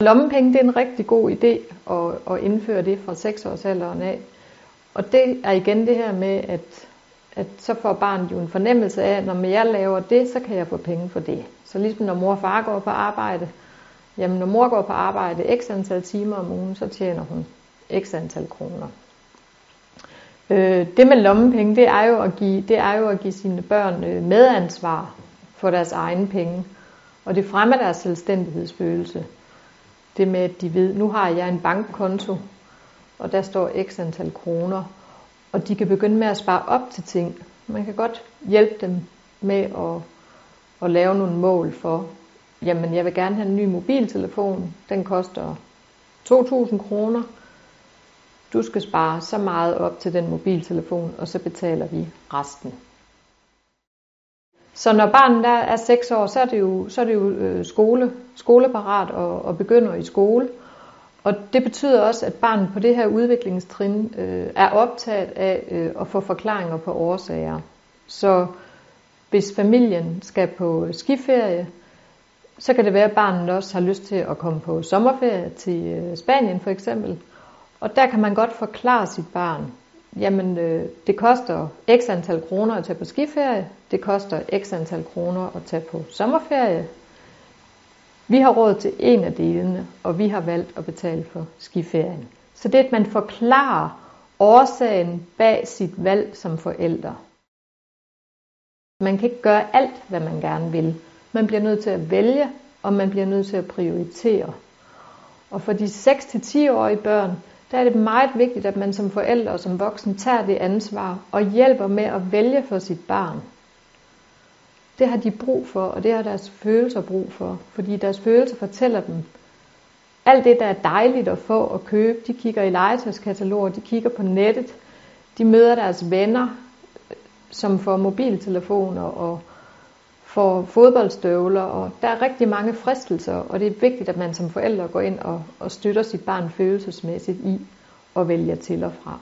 Lommepenge det er en rigtig god idé at, at indføre det fra 6 års alderen af. Og det er igen det her med, at, at så får barnet jo en fornemmelse af, at når jeg laver det, så kan jeg få penge for det. Så ligesom når mor og far går på arbejde, jamen når mor går på arbejde x antal timer om ugen, så tjener hun x antal kroner. Øh, det med lommepenge, det er jo at give, det er jo at give sine børn øh, medansvar for deres egne penge. Og det fremmer deres selvstændighedsfølelse. Det med, at de ved, nu har jeg en bankkonto, og der står x antal kroner, og de kan begynde med at spare op til ting. Man kan godt hjælpe dem med at, at lave nogle mål for, jamen jeg vil gerne have en ny mobiltelefon, den koster 2.000 kroner, du skal spare så meget op til den mobiltelefon, og så betaler vi resten. Så når barnet der er 6 år, så er det jo, så er det jo øh, skole, skoleparat og, og begynder i skole. Og det betyder også, at barnet på det her udviklingstrin øh, er optaget af øh, at få forklaringer på årsager. Så hvis familien skal på skiferie, så kan det være, at barnet også har lyst til at komme på sommerferie til øh, Spanien for eksempel. Og der kan man godt forklare sit barn, jamen øh, det koster x antal kroner at tage på skiferie, det koster x antal kroner at tage på sommerferie. Vi har råd til en af delene, og vi har valgt at betale for skiferien. Så det er, at man forklarer årsagen bag sit valg som forældre. Man kan ikke gøre alt, hvad man gerne vil. Man bliver nødt til at vælge, og man bliver nødt til at prioritere. Og for de 6-10-årige børn, der er det meget vigtigt, at man som forældre og som voksen tager det ansvar og hjælper med at vælge for sit barn. Det har de brug for, og det har deres følelser brug for, fordi deres følelser fortæller dem, alt det, der er dejligt at få og købe, de kigger i legetøjskataloger, de kigger på nettet, de møder deres venner, øh, som får mobiltelefoner og får fodboldstøvler, og der er rigtig mange fristelser, og det er vigtigt, at man som forældre går ind og, og støtter sit barn følelsesmæssigt i og vælger til og fra.